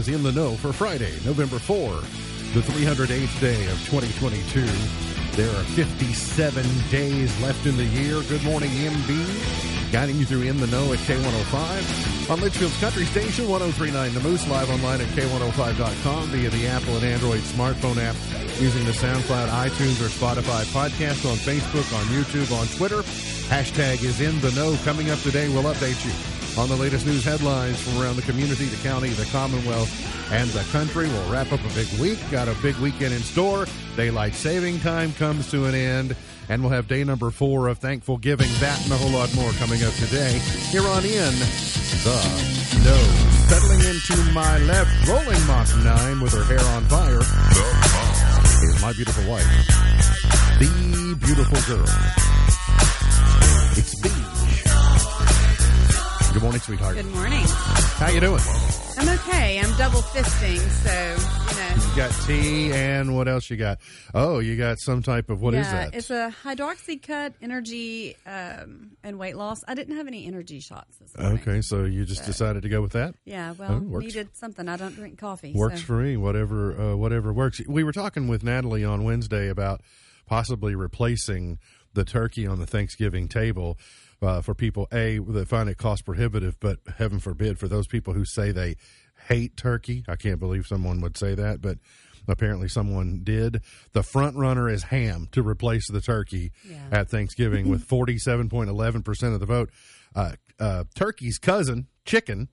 is in the know for Friday, November 4, the 308th day of 2022. There are 57 days left in the year. Good morning, MB. Guiding you through In the Know at K105 on Leitchfield's Country Station 1039 The Moose, live online at K105.com via the Apple and Android smartphone app using the SoundCloud, iTunes, or Spotify podcast on Facebook, on YouTube, on Twitter. Hashtag is in the know. Coming up today, we'll update you on the latest news headlines from around the community, the county, the Commonwealth, and the country. We'll wrap up a big week. Got a big weekend in store. Daylight saving time comes to an end. And we'll have day number four of thankful giving. That and a whole lot more coming up today here on In the Know. Settling into my left, rolling Mach 9 with her hair on fire The is my beautiful wife, the beautiful girl. It's Beach. Good morning, sweetheart. Good morning. How you doing? I'm okay. I'm double fisting, so you know. You got tea and what else you got? Oh, you got some type of what is yeah, that? it's a Hydroxycut energy um, and weight loss. I didn't have any energy shots this morning. okay, so you just decided to go with that? Yeah, Oh, well, works. needed something. I don't drink coffee. Works so. for me. Whatever, uh, whatever works. We were talking with Natalie on Wednesday about possibly replacing the turkey on the Thanksgiving table. Uh, for people a that find it cost prohibitive, but heaven forbid for those people who say they hate turkey. I can't believe someone would say that, but apparently someone did. The front runner is ham to replace the turkey Yeah. at Thanksgiving with forty seven point eleven percent of the vote. Uh, uh, turkey's cousin chicken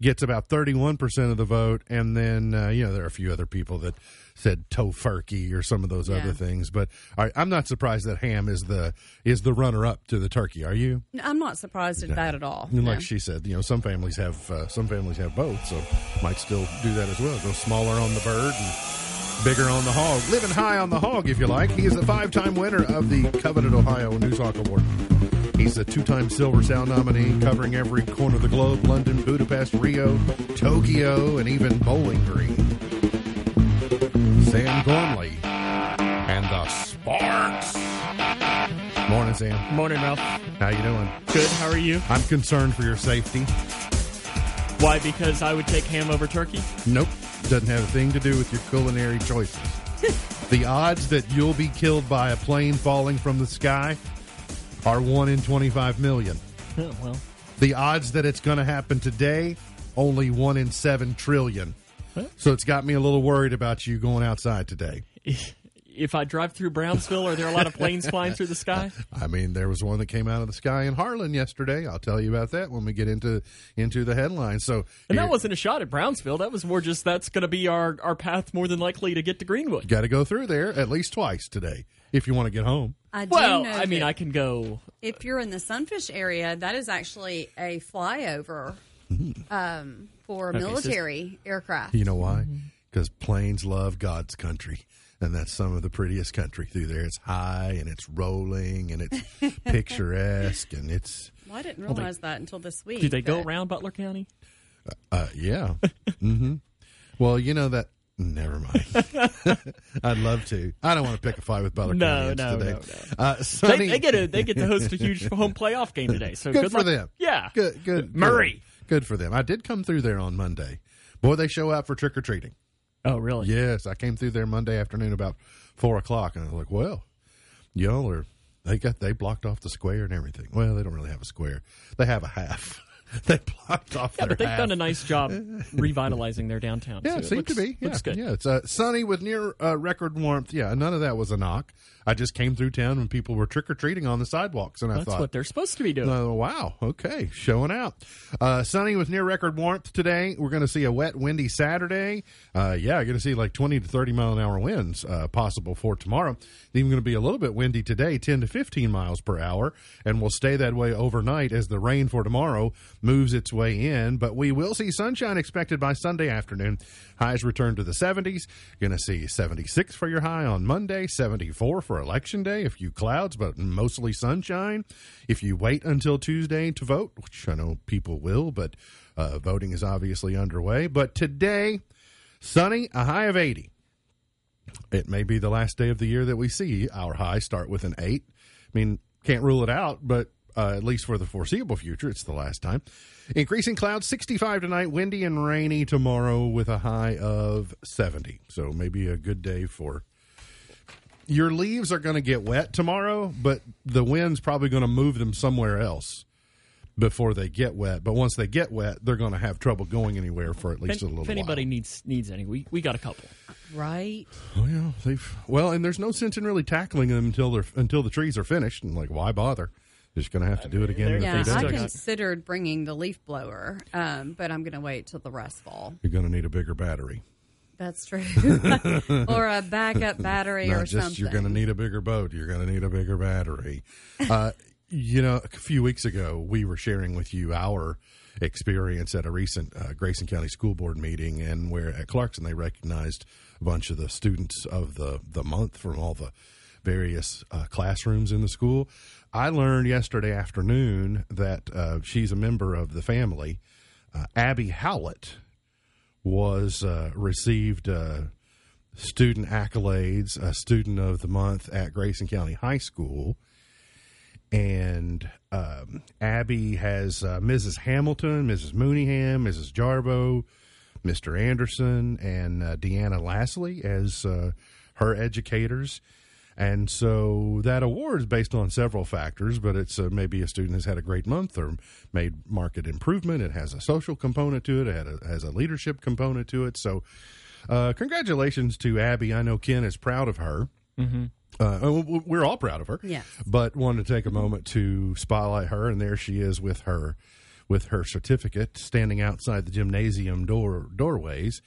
gets about 31% of the vote. And then uh, you know there are a few other people that said tofurkey or some of those Yeah. other things. But all right, i'm not surprised that ham is the is the runner up to the turkey. Are you? I'm not surprised at that at all. and No. like she said you know some families have uh, some families have both so might still do that as well. Go smaller on the bird and bigger on the hog. Living high on the hog if you like. He is the five-time winner of the coveted ohio newshawk award He's a two-time Silver Sound nominee, covering every corner of the globe: London, Budapest, Rio, Tokyo, and even Bowling Green. Sam Gormley and the Sparks. Morning, Sam. Morning, Ralph. How you doing? Good. How are you? I'm concerned for your safety. Why? Because I would take ham over turkey. Nope, doesn't have a thing to do with your culinary choices. the odds that you'll be killed by a plane falling from the sky are one in 25 million. Oh, well, The odds that it's going to happen today, only one in seven trillion. Huh? So it's got me a little worried about you going outside today. if I drive through Brownsville, are there a lot of planes flying through the sky? I mean, there was one that came out of the sky in Harlan yesterday. I'll tell you about that when we get into into the headlines. So, And that wasn't a shot at Brownsville. That was more just that's going to be our, our path more than likely to get to Greenwood. got to go through there at least twice today if you want to get home. I do Well, know I mean, I can go. if you're in the Sunfish area, that is actually a flyover um, for Okay, so- military aircraft. You know why? Because planes love God's country. And that's some of the prettiest country through there. It's high and it's rolling and it's picturesque and it's Well, I didn't they- realize that until this week. Do they go around Butler County? Uh, yeah. hmm Well, you know that. Never mind. I'd love to. I don't want to pick a fight with Butler No, no, today. no, Uh, They, Sonny, they get a they get to host a huge home playoff game today. So good, good, for luck. them. Yeah, Good. Good. Murray. Good, good for them. I did come through there on Monday. Boy, they show up for trick or treating. Oh, really? Yes, I came through there Monday afternoon about four o'clock, and I was like, "Well, y'all are they got they blocked off the square and everything. Well, they don't really have a square; they have a half. they blocked off. Yeah, their but they've half. done a nice job revitalizing their downtown. Yeah, too. it seemed looks, to be. Yeah, Looks good. Yeah, it's uh, sunny with near uh, record warmth. Yeah, none of that was a knock. I just came through town when people were trick or treating on the sidewalks, and I That's thought, what they're supposed to be doing. Oh, wow. Okay. Showing out. Uh, sunny with near record warmth today. We're going to see a wet, windy Saturday. Uh, yeah, you're going to see like 20 to 30 mile an hour winds uh, possible for tomorrow. Even going to be a little bit windy today, 10 to 15 miles per hour, and we'll stay that way overnight as the rain for tomorrow moves its way in. But we will see sunshine expected by Sunday afternoon. Highs return to the 70s. Going to see 76 for your high on Monday, 74 for election day. A few clouds, but mostly sunshine. If you wait until Tuesday to vote, which I know people will, but uh, voting is obviously underway. But today, sunny, a high of 80. It may be the last day of the year that we see our high start with an 8. I mean, can't rule it out, but uh, at least for the foreseeable future. It's the last time. Increasing clouds, 65 tonight, windy and rainy tomorrow with a high of 70. So maybe a good day for. Your leaves are going to get wet tomorrow, but the wind's probably going to move them somewhere else before they get wet. But once they get wet, they're going to have trouble going anywhere for at least If, a little if anybody while. needs needs any, we we got a couple. Right. Oh yeah, they've well, and there's no sense in really tackling them until they're until the trees are finished. And like, why bother? Just going to have to do it again. in a Yeah, few I days. got- considered bringing the leaf blower, um, but I'm going to wait till the rest fall. You're going to need a bigger battery. That's true. or a backup battery or just something. you're going to need a bigger boat. You're going to need a bigger battery. Uh, you know, a few weeks ago, we were sharing with you our experience at a recent uh, Grayson County School Board meeting, and where at Clarkson they recognized a bunch of the students of the the month from all the various uh, classrooms in the school. I learned yesterday afternoon that uh, she's a member of the family. Uh, Abby Howlett was uh, received uh, student accolades, a student of the month at Grayson County High School. And um, Abby has uh, Mrs. Hamilton, Mrs. Mooneyham, Mrs. Jarbo, Mr. Anderson, and uh, Deanna Lastly as uh, her educators. And so that award is based on several factors, but it's uh, maybe a student has had a great month or made market improvement. It has a social component to it. It a, has a leadership component to it. So, uh, congratulations to Abby. I know Ken is proud of her. Mm-hmm. Uh, w- w- we're all proud of her. Yes. But wanted to take a moment to spotlight her, and there she is with her with her certificate, standing outside the gymnasium door doorways.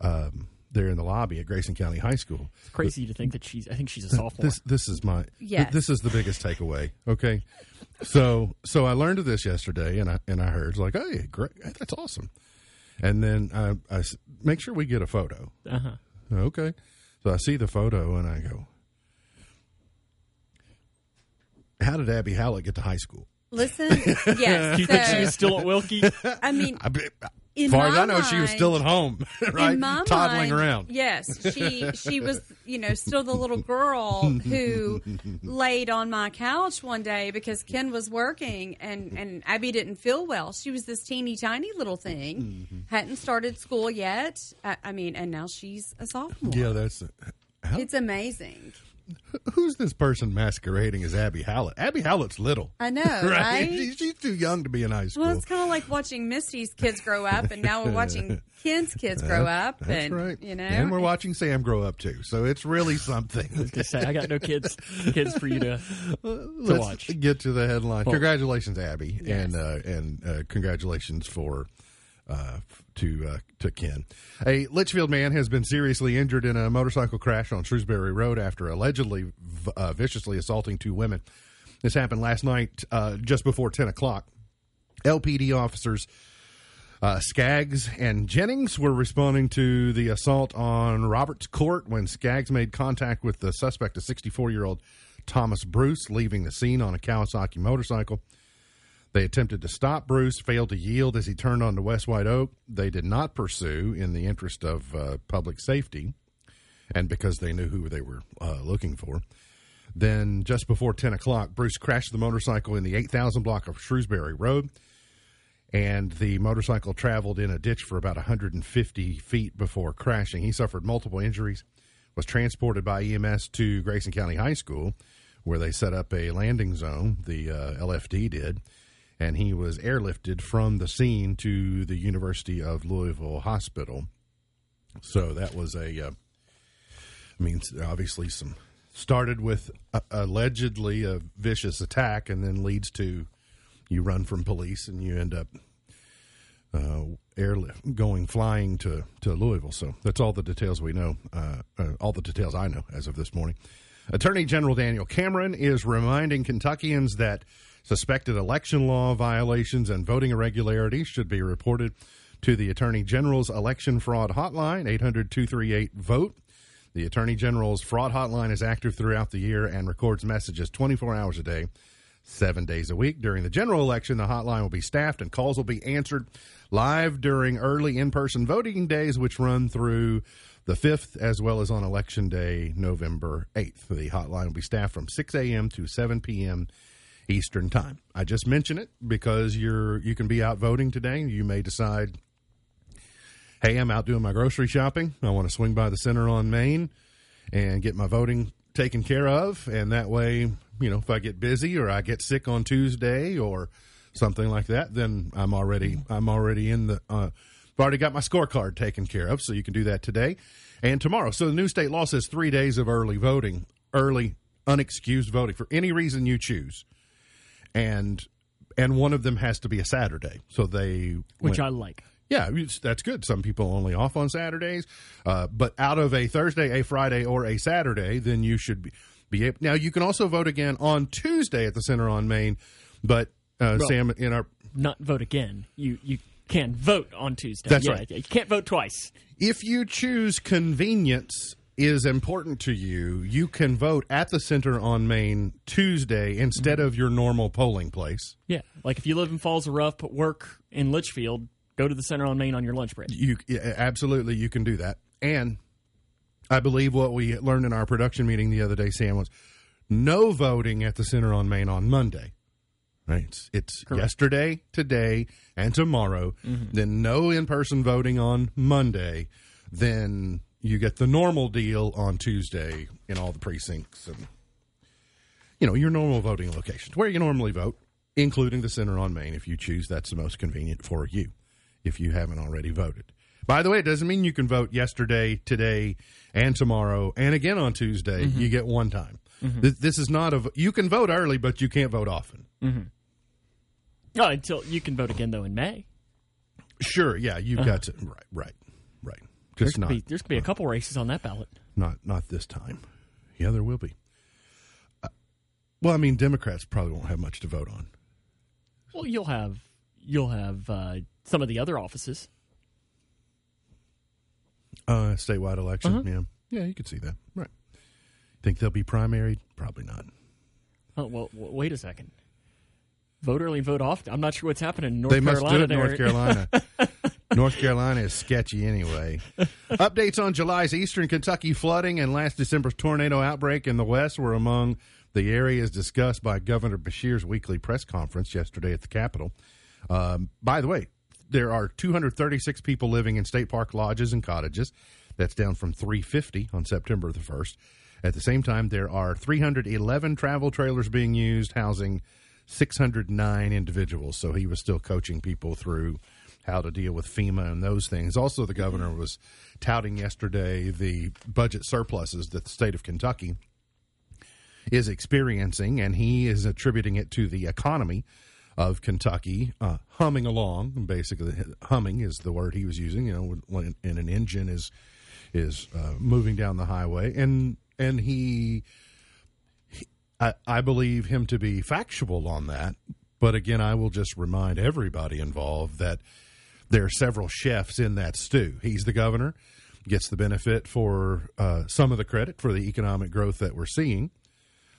Um, there in the lobby at Grayson County High School. It's crazy to think that she's. I think she's a sophomore. This this is my Yes. this is the biggest takeaway. Okay, so so I learned of this yesterday, and I and I heard it's like, hey, great, that's awesome. And then I, I make sure we get a photo. uh-huh. Okay, so I see the photo and I go, how did Abby Howlett get to high school? Listen, yes. Do you think she was still at Wilkey? I mean, I, be- In as far as I know, she was still at home, right, in my toddling mind, around. Yes, she she was, you know, still the little girl who laid on my couch one day because Ken was working and and Abby didn't feel well. She was this teeny tiny little thing, Mm-hmm. hadn't started school yet. I, I mean, and now she's a sophomore. Yeah, that's how, It's amazing. Who's this person masquerading as Abby Howlett? Abby Howlett's little. I know, right? right? She- she's too young to be in high school. Well, it's kind of like watching Misty's kids grow up, and now we're watching Ken's kids grow up, That's and right. you know, and we're watching Sam grow up too. So it's really I something. was gonna say I got no kids kids for you to Let's watch. get to the headline. Well- congratulations, Abby, Yes. and uh, and uh, congratulations for uh, to uh, to Ken. A Leitchfield man has been seriously injured in a motorcycle crash on Shrewsbury Road after allegedly uh, viciously assaulting two women. This happened last night, uh, just before ten o'clock. LPD officers uh, Skaggs and Jennings were responding to the assault on Roberts Court when Skaggs made contact with the suspect, a 64 year old Thomas Bruce, leaving the scene on a Kawasaki motorcycle. They attempted to stop Bruce, failed to yield as he turned onto West White Oak. They did not pursue in the interest of uh, public safety and because they knew who they were uh, looking for. Then, just before 10 o'clock, Bruce crashed the motorcycle in the 8000 block of Shrewsbury Road and the motorcycle traveled in a ditch for about 150 feet before crashing. He suffered multiple injuries, was transported by EMS to Grayson County High School, where they set up a landing zone, the uh, LFD did, and he was airlifted from the scene to the University of Louisville Hospital. So that was a, uh, I mean, obviously some started with uh, allegedly a vicious attack and then leads to you run from police and you end up uh, airlift going flying to, to Louisville. So that's all the details we know, uh, uh, all the details I know as of this morning. Attorney General Daniel Cameron is reminding Kentuckians that suspected election law violations and voting irregularities should be reported to the Attorney General's election fraud hotline, 800 238 VOTE. The Attorney General's fraud hotline is active throughout the year and records messages 24 hours a day seven days a week. During the general election, the hotline will be staffed and calls will be answered live during early in person voting days, which run through the 5th, as well as on Election Day, November 8th. The hotline will be staffed from 6 a.m. to 7 p.m. Eastern Time. I just mention it because you're you can be out voting today. You may decide, hey, I'm out doing my grocery shopping. I want to swing by the center on Main and get my voting taken care of, and that way, you know, if I get busy or I get sick on Tuesday or something like that, then I'm already I'm already in the. Uh, I've already got my scorecard taken care of, so you can do that today and tomorrow. So the new state law says three days of early voting, early unexcused voting for any reason you choose, and and one of them has to be a Saturday. So they which went- I like. yeah, that's good. Some people only off on Saturdays, uh, but out of a Thursday, a Friday, or a Saturday, then you should be, be able. Now you can also vote again on Tuesday at the Center on Main, but uh, Well- Sam in our Not vote again. You you can vote on Tuesday. That's Yeah, right. You can't vote twice. if you choose convenience is important to you, you can vote at the Center on Main Tuesday instead of your normal polling place. Yeah, like if you live in Falls of Rough but work in Leitchfield, go to the Center on Main on your lunch break. You yeah, absolutely you can do that. And I believe what we learned in our production meeting the other day, Sam, was no voting at the Center on Main on Monday. Right? It's, it's yesterday, today, and tomorrow. Mm-hmm. Then no in-person voting on Monday. Then you get the normal deal on Tuesday in all the precincts and you know your normal voting locations where you normally vote, including the Center on Main if you choose that's the most convenient for you if you haven't already voted. By the way, it doesn't mean you can vote yesterday, today, and tomorrow, and again on Tuesday. Mm-hmm. You get one time. Mm-hmm. This, this is not a. You can vote early, but you can't vote often. Oh, until you can vote again though in May. Sure, yeah, you've uh-huh. got to. Right, right, right. There's gonna, not, be, there's gonna be a couple races on that ballot. not, not this time. Yeah, there will be. Uh, well, I mean, Democrats probably won't have much to vote on. Well, you'll have you'll have uh, some of the other offices. Uh, statewide election, Uh-huh. yeah, yeah, you could see that. Right. Think they'll be primaried? Probably not. Oh well, wait a second. Vote early, vote often. I'm not sure what's happening in North they must Carolina. do it in North. Carolina. North Carolina is sketchy anyway. Updates on July's eastern Kentucky flooding and last December's tornado outbreak in the West were among the areas discussed by Governor Beshear's weekly press conference yesterday at the Capitol. Um, by the way, there are 236 people living in state park lodges and cottages. That's down from 350 on September the 1st. At the same time, there are 311 travel trailers being used, housing 609 individuals. So he was still coaching people through how to deal with FEMA and those things. Also, the governor was touting yesterday the budget surpluses that the state of Kentucky is experiencing, and he is attributing it to the economy of Kentucky uh, humming along. Basically, humming is the word he was using. You know, when, when an engine is is uh, moving down the highway, and and he, I, I believe him to be factual on that. But again, I will just remind everybody involved that there are several chefs in that stew. He's the governor, gets the benefit for uh, some of the credit for the economic growth that we're seeing.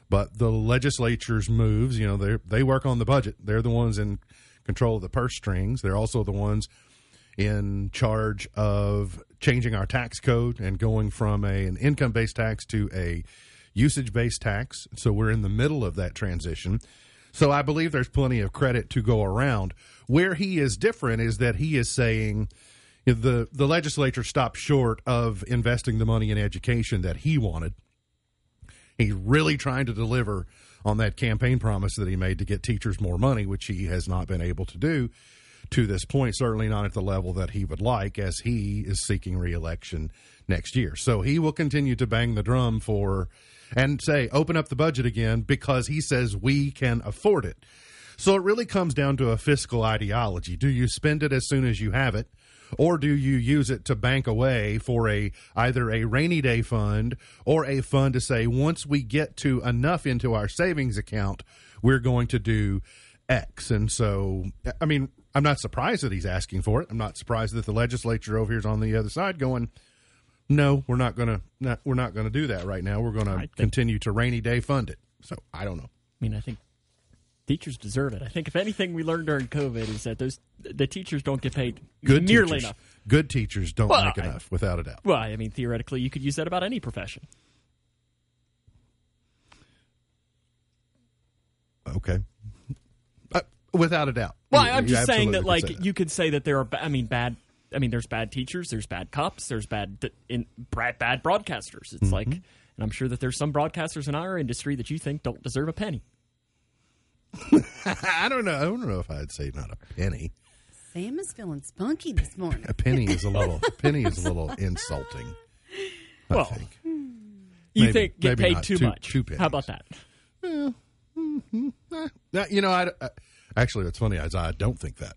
But the legislature's moves, you know, they they work on the budget. They're the ones in control of the purse strings. They're also the ones in charge of changing our tax code and going from a, an income based tax to a usage based tax. So we're in the middle of that transition. So I believe there's plenty of credit to go around. Where he is different is that he is saying the the legislature stopped short of investing the money in education that he wanted. He's really trying to deliver on that campaign promise that he made to get teachers more money, which he has not been able to do to this point, certainly not at the level that he would like, as he is seeking reelection next year. So he will continue to bang the drum for and say, open up the budget again because he says we can afford it. So it really comes down to a fiscal ideology. Do you spend it as soon as you have it? Or do you use it to bank away for a either a rainy day fund or a fund to say once we get to enough into our savings account, we're going to do X. And so, I mean, I'm not surprised that he's asking for it. I'm not surprised that the legislature over here is on the other side going, no, we're not going to we're not going to do that right now. We're going to continue to rainy day fund it. So I don't know. I mean, I think teachers deserve it. I think if anything we learned during COVID is that those the teachers don't get paid Good nearly teachers, enough. Good teachers don't Well, make I- enough, without a doubt. Well, I mean, theoretically, you could use that about any profession. Okay. Uh, without a doubt. Well, You- I'm just saying that, like, say you could say that there are. I mean, bad. I mean, there's bad teachers. There's bad cops. There's bad in bad, bad broadcasters. It's like, Mm-hmm. and I'm sure that there's some broadcasters in our industry that you think don't deserve a penny. I don't know. I don't know if I'd say not a penny. Sam is feeling spunky this morning. A penny is a little. a penny is a little insulting. I Well, think. You Maybe- think get maybe paid not. too Two- much? two pennies. How about that? Mm-hmm. Now, you know, I, I- actually, it's funny. Is I don't think that.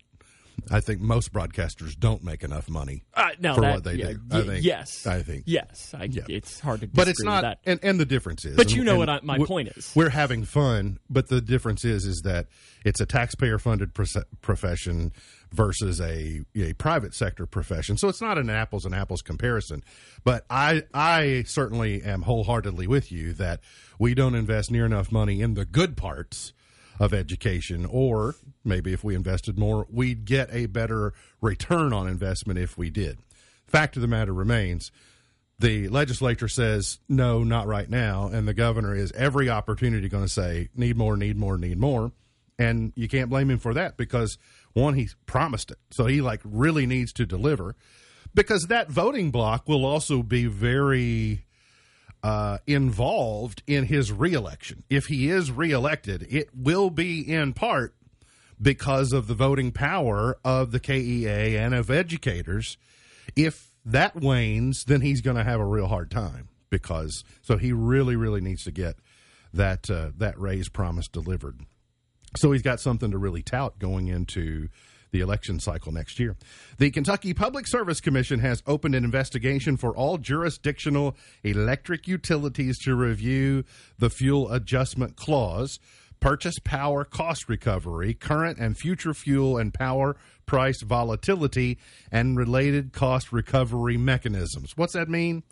I think most broadcasters don't make enough money Uh, no, for that, what they yeah, do. I y- think. yes, I think. yes. I, It's hard to, but it's not. that. And, and the difference is. But and- you know what I- my point is. We're having fun, but the difference is, is that it's a taxpayer-funded proce- profession versus a a private sector profession. So it's not an apples and apples comparison. But I I certainly am wholeheartedly with you that we don't invest near enough money in the good parts of education. Or maybe if we invested more we'd get a better return on investment if we did. Fact of the matter remains the legislature says no not right now. And the governor is every opportunity going to say need more need more need more. And you can't blame him for that because one he promised it. So he like really needs to deliver. Because that voting block will also be very uh, involved in his reelection. If he is reelected, it will be in part because of the voting power of the KEA and of educators. If that wanes, then he's going to have a real hard time because so he really, really needs to get that uh, that raise promise delivered. So he's got something to really tout going into the election cycle next year. The Kentucky Public Service Commission has opened an investigation for all jurisdictional electric utilities to review the fuel adjustment clause, purchase power cost recovery, current and future fuel and power price volatility, and related cost recovery mechanisms. What's that mean?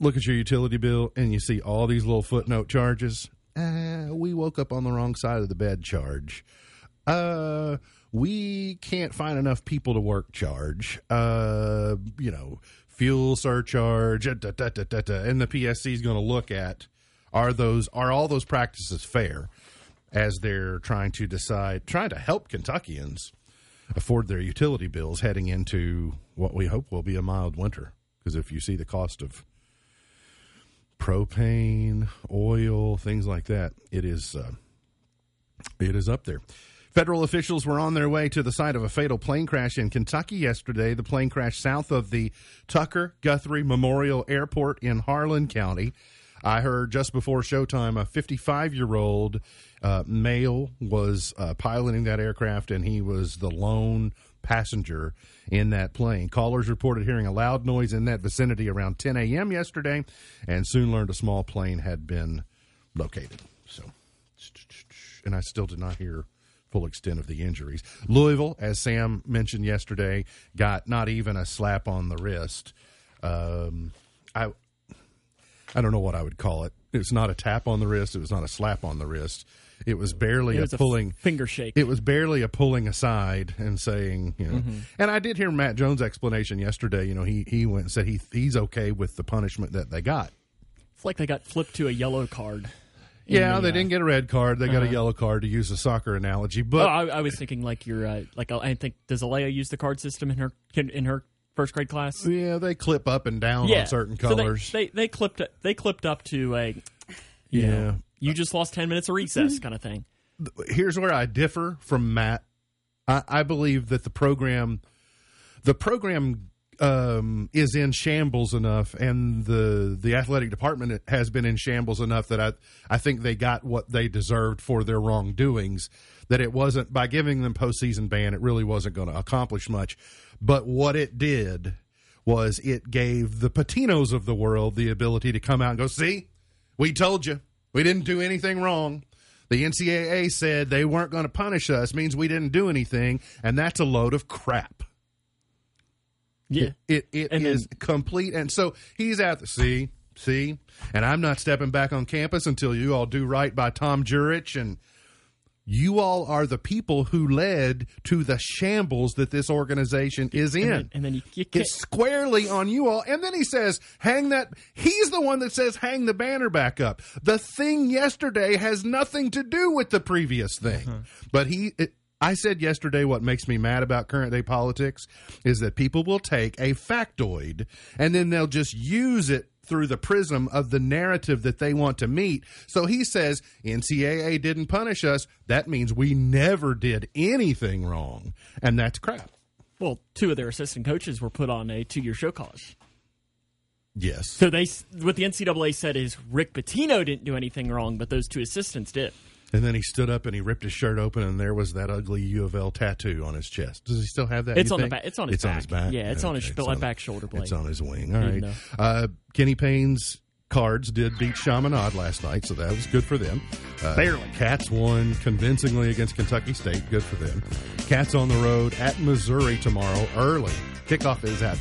Look at your utility bill and you see all these little footnote charges. Uh, we woke up on the wrong side of the bed charge. Uh, we can't find enough people to work charge. Uh, you know, fuel surcharge, da, da, da, da, da. and the PSC is going to look at are those are all those practices fair as they're trying to decide, trying to help Kentuckians afford their utility bills heading into what we hope will be a mild winter. Because if you see the cost of propane, oil, things like that, it is uh, it is up there. Federal officials were on their way to the site of a fatal plane crash in Kentucky yesterday. The plane crashed south of the Tucker Guthrie Memorial Airport in Harlan County. I heard just before showtime a 55 year old uh, male was uh, piloting that aircraft, and he was the lone passenger in that plane. Callers reported hearing a loud noise in that vicinity around 10 a.m. yesterday, and soon learned a small plane had been located. So, and I still did not hear full extent of the injuries. Louisville, as Sam mentioned yesterday, got not even a slap on the wrist. Um, I I don't know what I would call it. It was not a tap on the wrist. It was not a slap on the wrist. It was barely It a was a pulling finger shake. It was barely a pulling aside and saying, you know. And I did hear Matt Jones' explanation yesterday. You know, he he went and said he he's okay with the punishment that they got. It's like they got flipped to a yellow card. Yeah, the, they uh, didn't get a red card. They got a uh-huh. yellow card to use a soccer analogy. Oh, But I, I was thinking like your uh, like I think does Alea use the card system in her in her first grade class? yeah, they clip up and down yeah, on certain So they- colors. they, they clipped they clipped up to a you Yeah. know, you just lost ten minutes of recess kind of thing. here's where I differ from Matt. I, I believe that the program, the program um, is in shambles enough, and the the athletic department has been in shambles enough that I I think they got what they deserved for their wrongdoings. That it wasn't by giving them postseason ban, it really wasn't going to accomplish much. But what it did was it gave the Pitinos of the world the ability to come out and go, see, we told you. We didn't do anything wrong. The NCAA said they weren't going to punish us, means we didn't do anything, and that's a load of crap. Yeah, It it And is complete and so he's at the see, see, and I'm not stepping back on campus until you all do right by Tom Jurich and You all are the people who led to the shambles that this organization is in. And then, and then you, you it's squarely on you all. And then he says, hang that. He's the one that says, hang the banner back up. The thing yesterday has nothing to do with the previous thing. Uh-huh. But he. It, I said yesterday what makes me mad about current day politics is that people will take a factoid and then they'll just use it through the prism of the narrative that they want to meet. So he says NCAA didn't punish us. That means we never did anything wrong. And that's crap. well, two of their assistant coaches were put on a two-year show cause. Yes. So they, what the NCAA said is Rick Pitino didn't do anything wrong, but those two assistants did. And then he stood up and he ripped his shirt open, and there was that ugly U of L tattoo on his chest. Does he still have that? It's on the back- it's on his It's on back. his back. Yeah, it's on his Okay, sh- on- back shoulder blade. It's on his wing. All right. Uh, Kenny Payne's Cards did beat Chaminade last night, so that was good for them. Uh, Barely. Cats won convincingly against Kentucky State. Good for them. Cats on the road at Missouri tomorrow early. Kickoff is at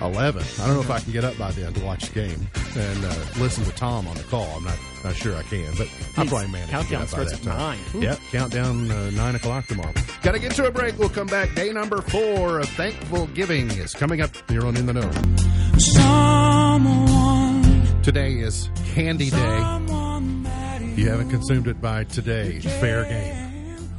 11. I don't know if I can get up by then to watch the game and uh, listen to Tom on the call. I'm not, not sure I can, but I'll Please, probably manage to countdown get up by starts that at time. nine. Ooh. Yep, countdown uh, 9 o'clock tomorrow. Got to get to a break. We'll come back. Day number four of Thankful Giving is coming up here on In the Know. Someone, Today is Candy Day. If you haven't consumed it by today, fair game.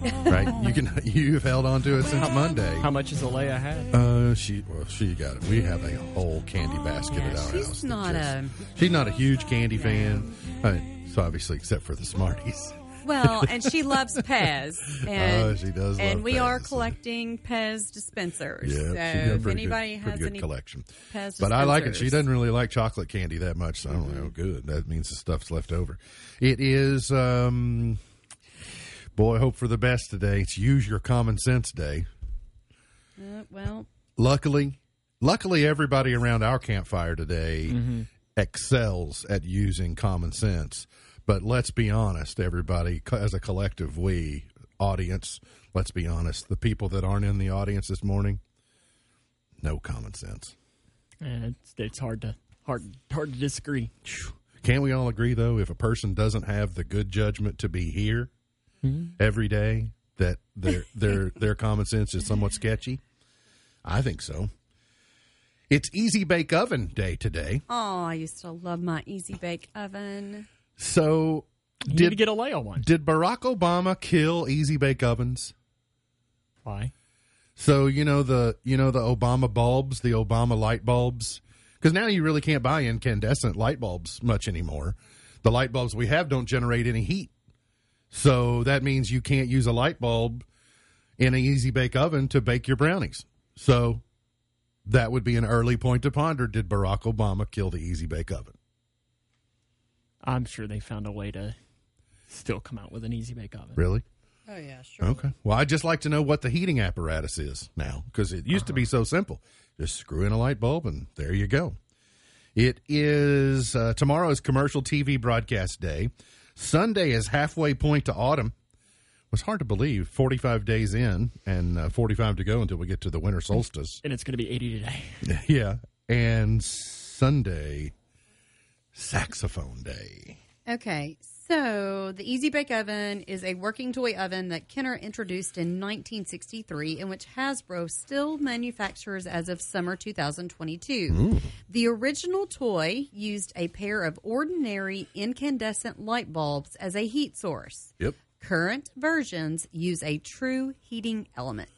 Right? You can you've held on to it since Monday. How much is Alea had? Uh, she well, she got it. We have a whole candy basket at our she's house. that not a- She's not a huge candy fan. I mean, so obviously, except for the Smarties. Well, and she loves Pez. And, Oh, she does And love we are collecting Pez dispensers. Yeah, so she got a if pretty anybody good, has pretty good any collection. Pez But I like it. She dispensers. doesn't really like chocolate candy that much. So I don't know. Good. That means the stuff's left over. It is. um Boy, hope for the best today. It's use your common sense day. Uh, well, luckily luckily everybody around our campfire today excels at using common sense but let's be honest everybody as a collective we audience let's be honest the people that aren't in the audience this morning no common sense And it's, it's hard to hard hard to disagree. can't we all agree though if a person doesn't have the good judgment to be here Mm-hmm. every day that their their their common sense is somewhat sketchy i think so it's easy bake oven day today oh, I used to love my Easy Bake Oven. So did You need did to get Alea one. did Barack Obama kill easy bake ovens? Why? So you know the you know the Obama bulbs, the Obama light bulbs, because now you really can't buy incandescent light bulbs much anymore. The light bulbs we have don't generate any heat, so that means you can't use a light bulb in an easy bake oven to bake your brownies. So that would be an early point to ponder: Did Barack Obama kill the easy bake oven? I'm sure they found a way to still come out with an easy bake oven. Really? Oh, yeah, sure. Okay. Well, I'd just like to know what the heating apparatus is now because it used to be so simple. Just screw in a light bulb and there you go. It is uh, tomorrow is commercial TV broadcast day. Sunday is halfway point to autumn. It was hard to believe 45 days in and uh, 45 to go until we get to the winter solstice. And it's going to be 80 today. yeah. And Sunday, saxophone day. Okay, so the Easy Bake Oven is a working toy oven that Kenner introduced in 1963 and which Hasbro still manufactures as of summer 2022. The original toy used a pair of ordinary incandescent light bulbs as a heat source. Yep. Current versions use a true heating element.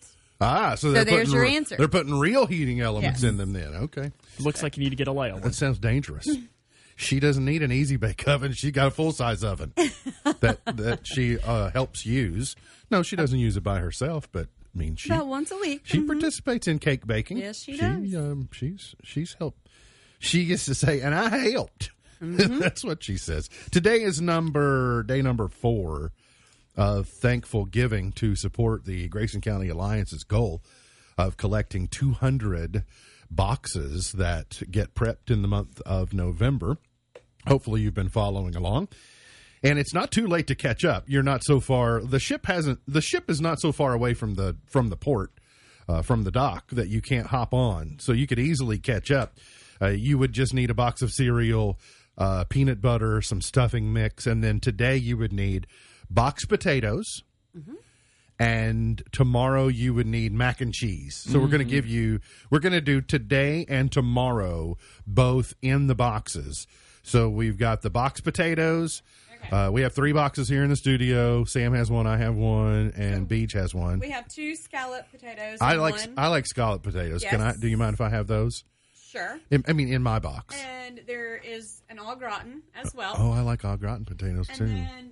Ah, so, they're there's putting your answer. They're putting real heating elements Yes. in them. Then okay. Looks like you need to get Alea one. That sounds dangerous. she doesn't need an easy bake oven. She got a full size oven that that she uh, helps use. No, she doesn't use it by herself, but I mean she About once a week. she participates in cake baking. Yes, she does. Um, she's she's helped. She gets to say, and I helped. Mm-hmm. That's what she says. Today is number day number four of thankful giving to support the Grayson County Alliance's goal of collecting 200 boxes that get prepped in the month of November. Hopefully, you've been following along. And it's not too late to catch up. You're not so far. The ship hasn't. The ship is not so far away from the from the port, uh, from the dock that you can't hop on. So you could easily catch up. Uh, you would just need a box of cereal, uh, peanut butter, some stuffing mix, and then today you would need boxed potatoes, and tomorrow you would need mac and cheese. So we're going to give you we're going to do today and tomorrow both in the boxes. So we've got the box potatoes. Okay. Uh, we have three boxes here in the studio. Sam has one, I have one, and Beach has one. We have two scallop potatoes. I like one. I like scallop potatoes. Can I? Do you mind if I have those? sure. In, I mean, in my box. And there is an au gratin as well. Oh, I like au gratin potatoes and too. then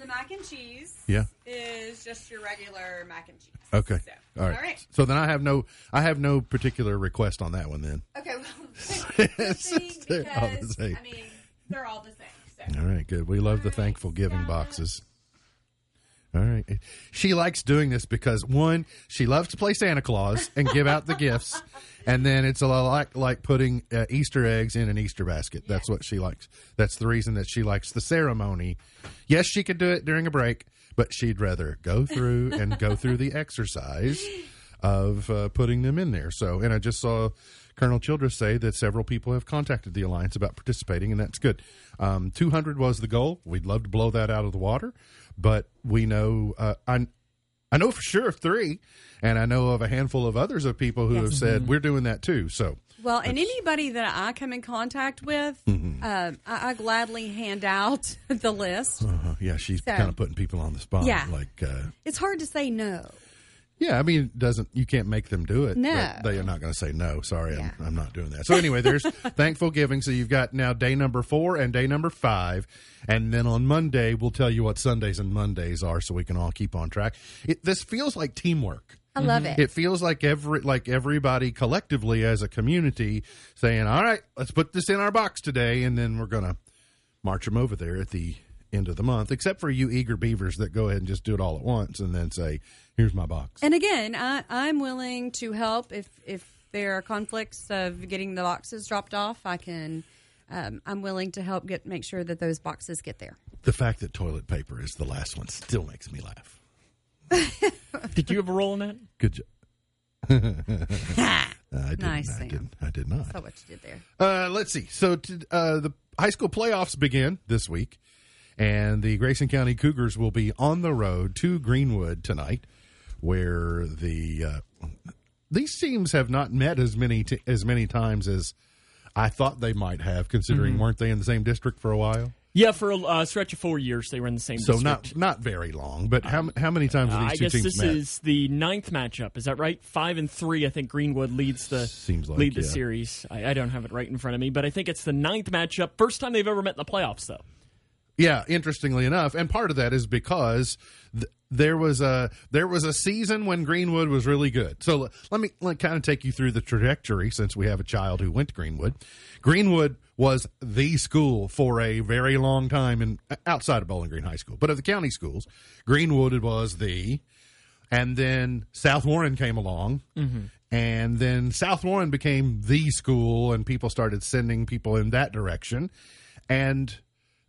the mac and cheese Yeah. is just your regular mac and cheese. Okay. So, All right. So then I have no I have no particular request on that one then. Okay, well, good thing They're all the because, same. I mean, they're all the same. So. All right, good. We love the All right, thankful giving scallop. boxes. All right. She likes doing this because one, she loves to play Santa Claus and give out the gifts, and then it's a lot like like putting uh, Easter eggs in an Easter basket. That's what she likes. That's the reason that she likes the ceremony. Yes, she could do it during a break, but she'd rather go through and go through the exercise of uh, putting them in there. So, and I just saw Colonel Childress say that several people have contacted the alliance about participating, and that's good. Um, 200 was the goal. We'd love to blow that out of the water, but we know uh, I. I know for sure of three, and I know of a handful of others of people who have said we're doing that too. So Well, and anybody that I come in contact with, Mm-hmm. uh, I, I gladly hand out the list. uh, yeah, she's So- kind of putting people on the spot. Yeah. like uh, It's hard to say no. Yeah, I mean, it doesn't you can't make them do it? No. they are not going to say no. Sorry, Yeah. I'm, I'm not doing that. So anyway, there's thankful giving. So you've got now day number four and day number five, and then on Monday we'll tell you what Sundays and Mondays are, so we can all keep on track. It, this feels like teamwork. I love mm-hmm. it. It feels like every like everybody collectively as a community saying, "All right, let's put this in our box today," and then we're gonna march them over there at the end of the month. Except for you eager beavers that go ahead and just do it all at once and then say, "Here's my box." And again, I, I'm willing to help if if there are conflicts of getting the boxes dropped off. I can. Um, I'm willing to help get make sure that those boxes get there. The fact that toilet paper is the last one still makes me laugh. Did you have a role in that? Good job. I didn't. Nice, I didn't. I did not. Saw what you did there. Uh, let's see. So to, uh, the high school playoffs begin this week, and the Grayson County Cougars will be on the road to Greenwood tonight, where the uh, these teams have not met as many t- as many times as I thought they might have, considering Mm-hmm. weren't they in the same district for a while? Yeah, for a uh, stretch of four years, they were in the same district. So district. not not very long, but how how many times have Uh, these I two guess teams this met? is the ninth matchup. Is that right? Five and three. I think Greenwood leads the Seems like, lead the yeah. series. I, I don't have it right in front of me, but I think it's the ninth matchup. First time they've ever met in the playoffs, though. Yeah, interestingly enough, and part of that is because th- there was a there was a season when Greenwood was really good. So l- let me let kind of take you through the trajectory since we have a child who went to Greenwood. Greenwood was the school for a very long time in outside of Bowling Green High School, but of the county schools, Greenwood was the and then South Warren came along, mm-hmm. and then South Warren became the school, and people started sending people in that direction, and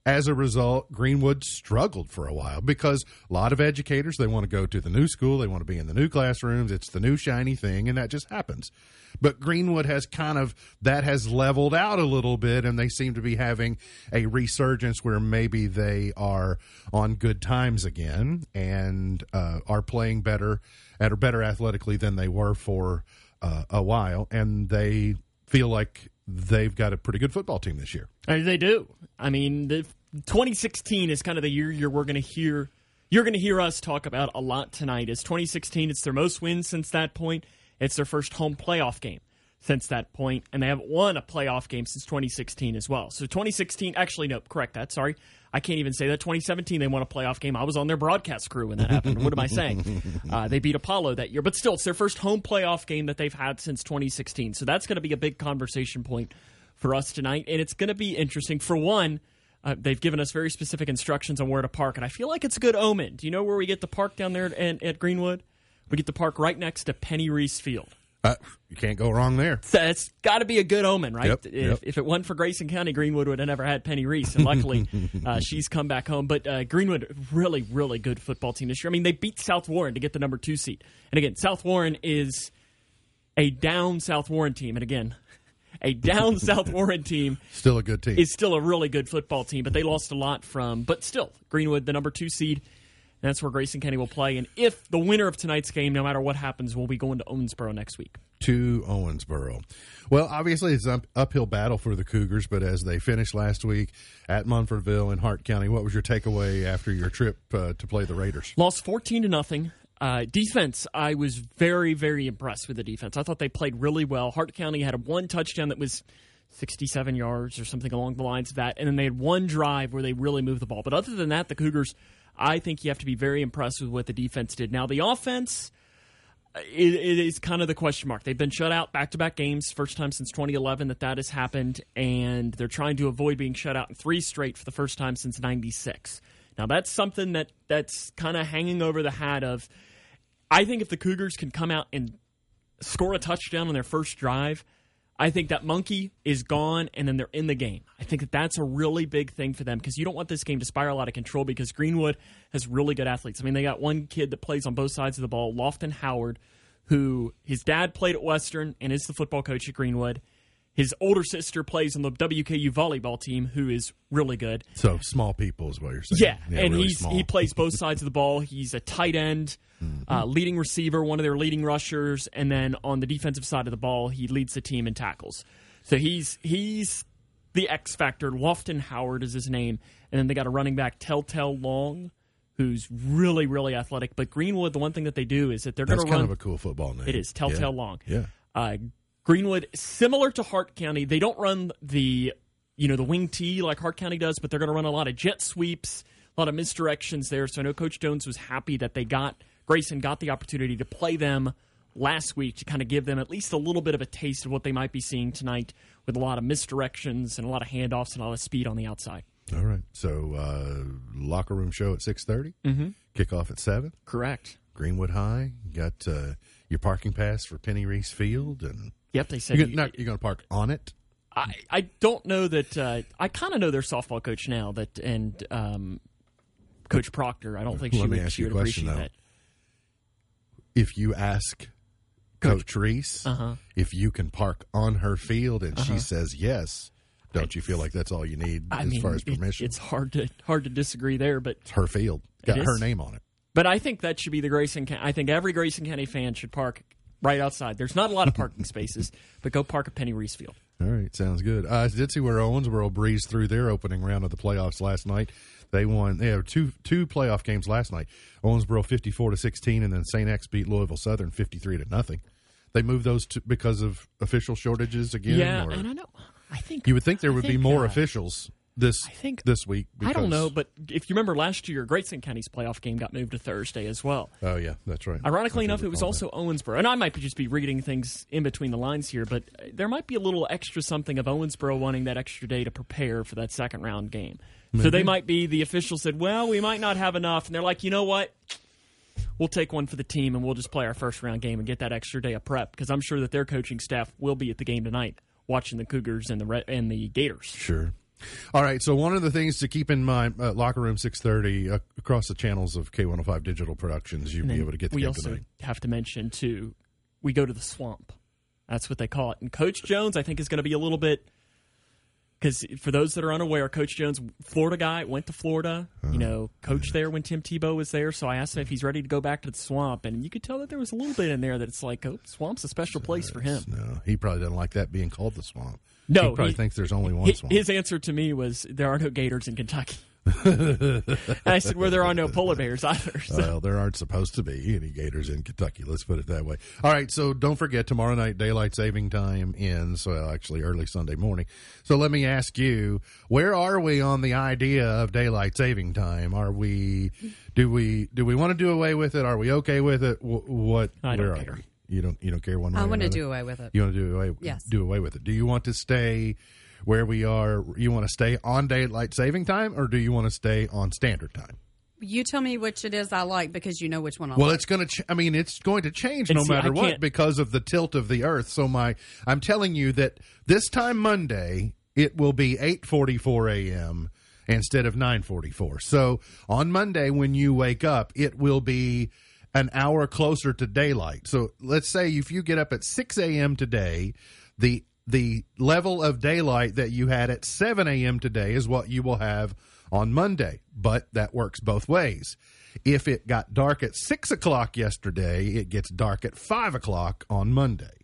as a result, Greenwood struggled for a while because a lot of educators they want to go to the new school, they want to be in the new classrooms, it's the new shiny thing, and that just happens. But Greenwood has kind of that has leveled out a little bit, and they seem to be having a resurgence where maybe they are on good times again and uh, are playing better at or better athletically than they were for uh, a while, and they feel like they've got a pretty good football team this year. They do. I mean, the 2016 is kind of the year you're we're going to hear. You're going to hear us talk about a lot tonight. Is 2016? It's their most wins since that point. It's their first home playoff game since that point, and they haven't won a playoff game since 2016 as well. So 2016, actually, no, correct that. Sorry, I can't even say that. 2017, they won a playoff game. I was on their broadcast crew when that happened. what am I saying? Uh, they beat Apollo that year, but still, it's their first home playoff game that they've had since 2016. So that's going to be a big conversation point for us tonight, and it's going to be interesting. For one, uh, they've given us very specific instructions on where to park, and I feel like it's a good omen. Do you know where we get the park down there at, at Greenwood? We get the park right next to Penny Reese Field. Uh, you can't go wrong there. That's got to be a good omen, right? Yep, if, yep. if it wasn't for Grayson County, Greenwood would have never had Penny Reese, and luckily uh, she's come back home. But uh, Greenwood, really, really good football team this year. I mean, they beat South Warren to get the number two seed, and again, South Warren is a down South Warren team, and again, a down South Warren team Still a good team. is still a really good football team, but they lost a lot from. But still, Greenwood, the number two seed, That's where Grayson County will play. And if the winner of tonight's game, no matter what happens, will be going to Owensboro next week. to Owensboro. Well, obviously it's an uphill battle for the Cougars, but as they finished last week at Munfordville in Hart County, what was your takeaway after your trip uh, to play the Raiders? Lost 14 to nothing. Uh, defense, I was very, very impressed with the defense. I thought they played really well. Hart County had a one touchdown that was 67 yards or something along the lines of that, and then they had one drive where they really moved the ball. But other than that, the Cougars, I think you have to be very impressed with what the defense did. Now, the offense, uh, it, it is kind of the question mark. They've been shut out back to back games, first time since 2011 that that has happened, and they're trying to avoid being shut out in three straight for the first time since '96. Now that's something that that's kind of hanging over the hat of. I think if the Cougars can come out and score a touchdown on their first drive, I think that monkey is gone and then they're in the game. I think that that's a really big thing for them because you don't want this game to spiral out of control because Greenwood has really good athletes. I mean, they got one kid that plays on both sides of the ball, Lofton Howard, who his dad played at Western and is the football coach at Greenwood. His older sister plays on the WKU volleyball team, who is really good. So small people is what you're saying. Yeah, and really he's small. he plays both sides of the ball. He's a tight end, Mm-hmm. uh, leading receiver, one of their leading rushers, and then on the defensive side of the ball, he leads the team in tackles. So he's he's the X factor. Lofton Howard is his name, and then they got a running back, Telltale Long, who's really really athletic. But Greenwood, the one thing that they do is that they're going to kind of a cool football name. It is Telltale Yeah. Long. Yeah. Uh, Greenwood, similar to Hart County, they don't run the you know the wing T like Hart County does, but they're going to run a lot of jet sweeps, a lot of misdirections there. So I know Coach Jones was happy that they got Grayson got the opportunity to play them last week to kind of give them at least a little bit of a taste of what they might be seeing tonight with a lot of misdirections and a lot of handoffs and a lot of speed on the outside. All right. So uh, locker room show at 6.30, Mm-hmm. Kickoff at seven. Correct. Greenwood High. You got uh, your parking pass for Penny Reese Field, and Yep, they said you're you- gonna, not, you're going to park on it. I, I don't know that uh, I kind of know their softball coach now that and um, Coach Proctor. I don't think she Let me would, ask she would appreciate though. that. If you ask Coach Reese Uh-huh. if you can park on her field, and she says yes, don't you feel like that's all you need I as mean, far as it- permission? it's hard to hard to disagree there, but It's her field. Got her name on it. but I think that should be the Grayson. County. I think every Grayson County fan should park right outside. There's not a lot of parking spaces, but go park at Penny Reese Field. All right, sounds good. I did see where Owensboro breezed through their opening round of the playoffs last night. They won. They had two two playoff games last night. Owensboro fifty four to sixteen, and then Saint X beat Louisville Southern fifty three to nothing. They moved those to, because of official shortages again. Yeah, or- and I know. I think you would think there would be more uh, officials this I think- this week. I don't know, but if you remember last year, Grayson County's playoff game got moved to Thursday as well. Oh yeah, that's right. Ironically enough, it was recall that. also Owensboro, and I might just be reading things in between the lines here, but there might be a little extra something of Owensboro wanting that extra day to prepare for that second round game. So they might be the officials said, "Well, we might not have enough," and they're like, "You know what? We'll take one for the team, and we'll just play our first round game and get that extra day of prep because I'm sure that their coaching staff will be at the game tonight, watching the Cougars and the Re- and the Gators." Sure. All right. So one of the things to keep in mind, uh, locker room six thirty uh, across the channels of K one hundred five Digital Productions, you'll be able to get the we also tonight. have to mention too, we go to the swamp. That's what they call it. And Coach Jones, I think, is going to be a little bit because for those that are unaware, Coach Jones, Florida guy, went to Florida. Uh-huh. You know, coached there when Tim Tebow was there. So I asked him if he's ready to go back to the swamp, and you could tell that there was a little bit in there that it's like, oh, swamp's a special place for him. No, he probably doesn't like that being called the swamp. No, he probably he- thinks there's only one His, swamp. his answer to me was, "There are no gators in Kentucky." and I said, "Well, there are no polar bears either." So. well, there aren't supposed to be any gators in Kentucky. Let's put it that way. All right, so don't forget tomorrow night daylight saving time ends. Well, actually, early Sunday morning. So let me ask you, where are we on the idea of daylight saving time? Are we? Do we? Do we want to do away with it? Are we okay with it? Wh- What? I don't where care. are we? You don't. You don't care one way. I want to do away with it. You want to do away? Yes. Do away with it. Do you want to stay where we are? You want to stay on daylight saving time, or do you want to stay on standard time? You tell me which it is I like because you know which one I Well, like. it's going to. Ch- I mean, it's going to change And no see, I matter what can't- because of the tilt of the Earth. So my, I'm telling you that this time Monday it will be 8:44 a.m. instead of 9:44. So on Monday when you wake up, it will be an hour closer to daylight. So let's say if you get up at 6 a.m. today, the the level of daylight that you had at 7 a.m. today is what you will have on Monday. But that works both ways. if it got dark at six o'clock yesterday, it gets dark at five o'clock on Monday.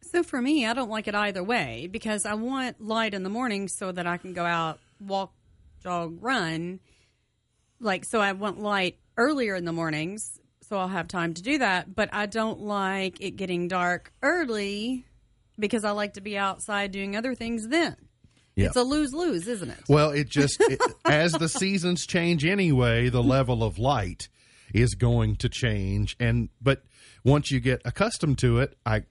So for me, I don't like it either way because I want light in the morning so that I can go out, walk, jog, run. Like, so I want light earlier in the mornings so I'll have time to do that. But I don't like it getting dark early because I like to be outside doing other things then. Yeah. It's a lose lose, isn't it? Well, it just it, as the seasons change anyway, the level of light is going to change and but once you get accustomed to it, I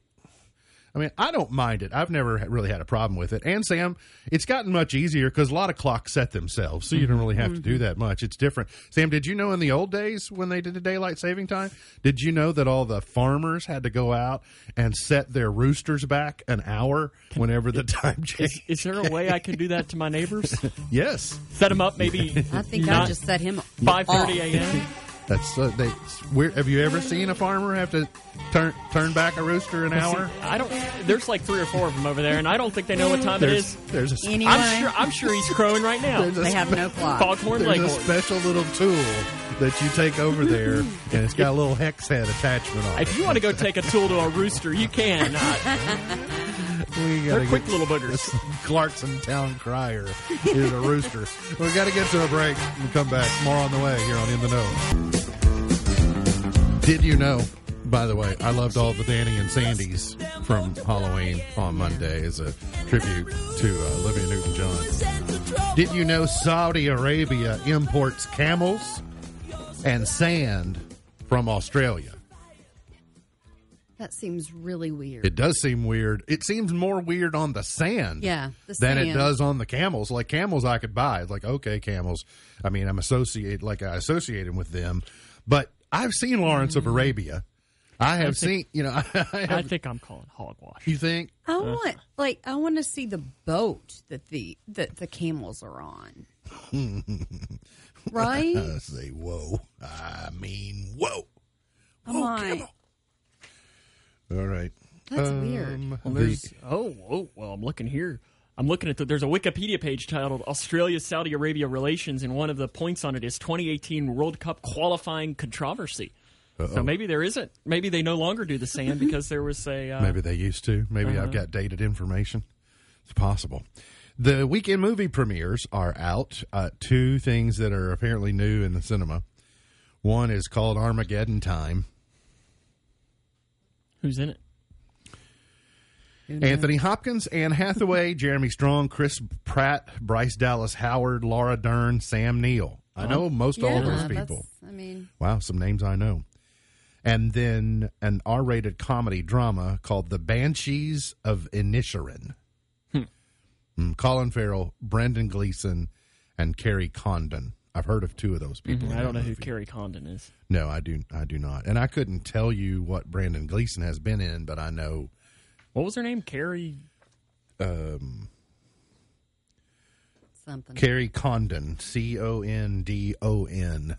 I mean, I don't mind it. I've never really had a problem with it. And Sam, it's gotten much easier because a lot of clocks set themselves, so you don't mm-hmm. really have to do mm-hmm. that much. It's different. Sam, did you know in the old days when they did the daylight saving time, did you know that all the farmers had to go out and set their roosters back an hour whenever the time Is, changed? is there a way I can do that to my neighbors? yes. Set them up maybe I think not I just set him five off. thirty a.m. That's uh, they. Where, have you ever seen a farmer have to turn turn back a rooster an hour? I don't. There's like three or four of them over there, and I don't think they know what time it There's is. there's a Anyway, I'm sure. I'm sure he's crowing right now. there's a they have no clock. Foghorn there's a special little tool that you take over there, and it's got a little hex head attachment on it. If you want to go take a tool to a rooster, you can. We they're gotta quick get little boogers. Clarkson Town Crier is a rooster. We've got to get to a break. We'll come back. More on the way here on In the Know. Did you know? By the way, I loved all the Danny and Sandys from Halloween on Monday as a tribute to uh, Olivia Newton-John. Did you know Saudi Arabia imports camels and sand from Australia? That seems really weird. It does seem weird. It seems more weird on the sand. Yeah, the than it does on the camels. Like camels, I could buy. It's like okay, camels. I mean, I'm associated like I associate them with them. But I've seen Lawrence of mm-hmm. Arabia. I have seen. You know, I I think I'm calling hogwash. you think? I uh-huh. want like I want to see the boat that the that the camels are on. right? I say whoa. I mean whoa. I'm like, camel. All right. that's weird. Um, Well, there's oh, oh well, I'm looking here. I'm looking at the, there's a Wikipedia page titled Australia Saudi Arabia relations, and one of the points on it is 2018 World Cup qualifying controversy. So maybe there isn't. Maybe they no longer do the sand because there was a uh, Maybe they used to. Maybe Uh-huh. I've got dated information. It's possible. The weekend movie premieres are out. Uh, two things that are apparently new in the cinema. One is called Armageddon Time. Who's in it. Anthony Hopkins, Anne Hathaway, Jeremy Strong, Chris Pratt, Bryce Dallas Howard, Laura Dern, Sam Neill. I know most all of those people. I mean, Wow, some names I know. And then an R rated comedy drama called The Banshees of Inisherin. Mm, Colin Farrell, Brendan Gleeson, and Kerry Condon. I've heard of two of those people. in I don't that know who movie. Kerry Condon is. No, I do. I do not, and I couldn't tell you what Brandon Gleeson has been in, but I know What was her name? Kerry. something. Kerry Condon, C O N D O N.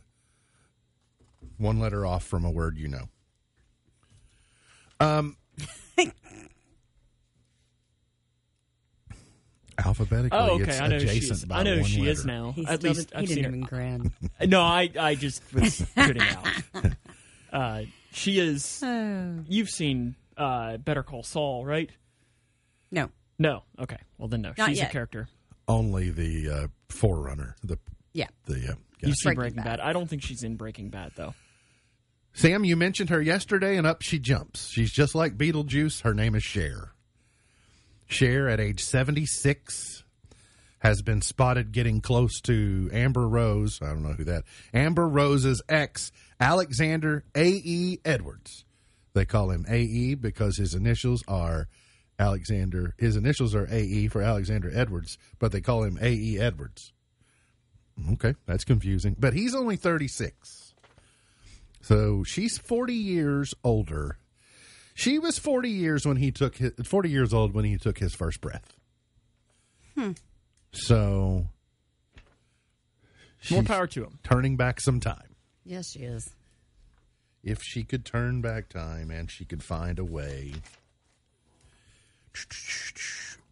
One letter off from a word you know. Um, alphabetically, Oh, okay. it's I know who she adjacent is. by I know who one she is letter. now. He At least did, I've he seen didn't her. even grin. No, I I just was kidding out. Uh, she is. Oh. You've seen uh, Better Call Saul, right? No, No. Okay. Well, then no. Not She's yet. a character. Only the uh, forerunner. The yeah. the uh, You yeah. see Breaking Breaking Bad. Bad. I don't think she's in Breaking Bad though. Sam, you mentioned her yesterday, and up she jumps. She's just like Beetlejuice. Her name is Cher. Cher, at age 76, has been spotted getting close to Amber Rose. I don't know who that. Amber Rose's ex, Alexander A.E. Edwards. They call him A.E. because his initials are Alexander. His initials are A.E. for Alexander Edwards, but they call him A.E. Edwards. Okay, that's confusing. But he's only 36. So she's 40 years older. She was 40 years when he took his, 40 years old when he took his first breath. Hmm. So More power to him. turning back some time. Yes, she is. If she could turn back time and she could find a way.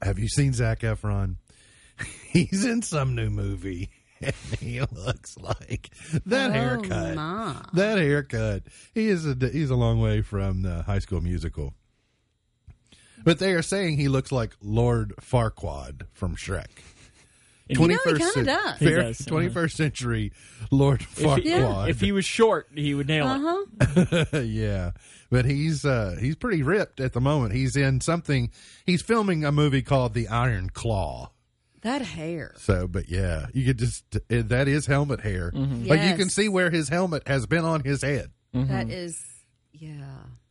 Have you seen Zac Efron? He's in some new movie. he looks like that Oh, haircut. my. That haircut. He is a he's a long way from the High School Musical. But they are saying he looks like Lord Farquaad from Shrek. And You know, 21st kinda cen- does. He fair- does, uh-huh. 21st century Lord If he, Farquaad. if he was short, he would nail it. Uh-huh. yeah, but he's uh, he's pretty ripped at the moment. He's in something. He's filming a movie called The Iron Claw. That hair. So, but yeah, you could just uh, that is helmet hair. Mm-hmm. Like you can see where his helmet has been on his head That is, yeah.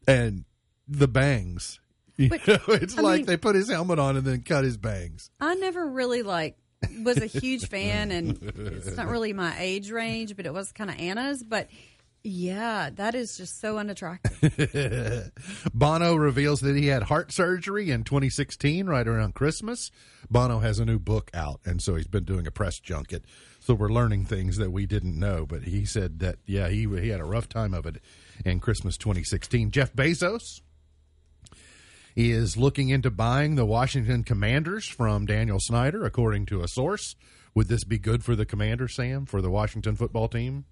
and the bangs. You But, know, it's I like mean- they put his helmet on and then cut his bangs. I never really like was a huge fan, and it's not really my age range, but it was kind of Anna's. But yeah, that is just so unattractive. Bono reveals that he had heart surgery in 2016, right around Christmas. Bono has a new book out, and so he's been doing a press junket. So we're learning things that we didn't know. But he said that yeah, he he had a rough time of it in Christmas 2016. Jeff Bezos is looking into buying the Washington Commanders from Daniel Snyder, according to a source. Would this be good for the Commander, Sam, for the Washington football team?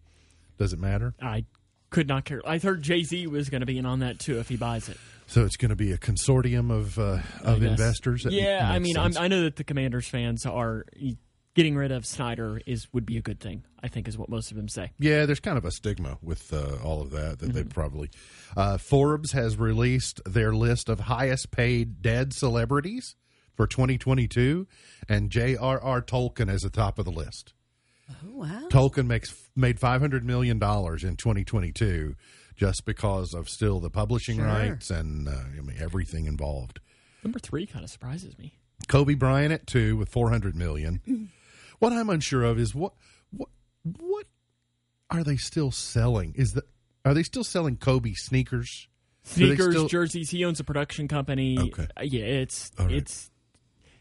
Does it matter? I could not care. I heard Jay Z was going to be in on that too if he buys it. So it's going to be a consortium of uh, of investors. That Yeah, I mean, I'm. I know that the Commanders fans are getting rid of Snyder is would be a good thing. I think is what most of them say. yeah, there's kind of a stigma with uh, all of that that Mm-hmm. they probably. Uh, Forbes has released their list of highest paid dead celebrities for 2022, and J.R.R. Tolkien is at the top of the list. Oh wow! Tolkien makes made 500 million dollars in 2022 just because of still the publishing Sure. rights and uh, I mean everything involved. Number three kind of surprises me. Kobe Bryant at two with four hundred million. what I'm unsure of is what what what are they still selling? Is the are they still selling Kobe sneakers? Sneakers, still- jerseys. He owns a production company. Okay. Uh, Yeah, it's All right. it's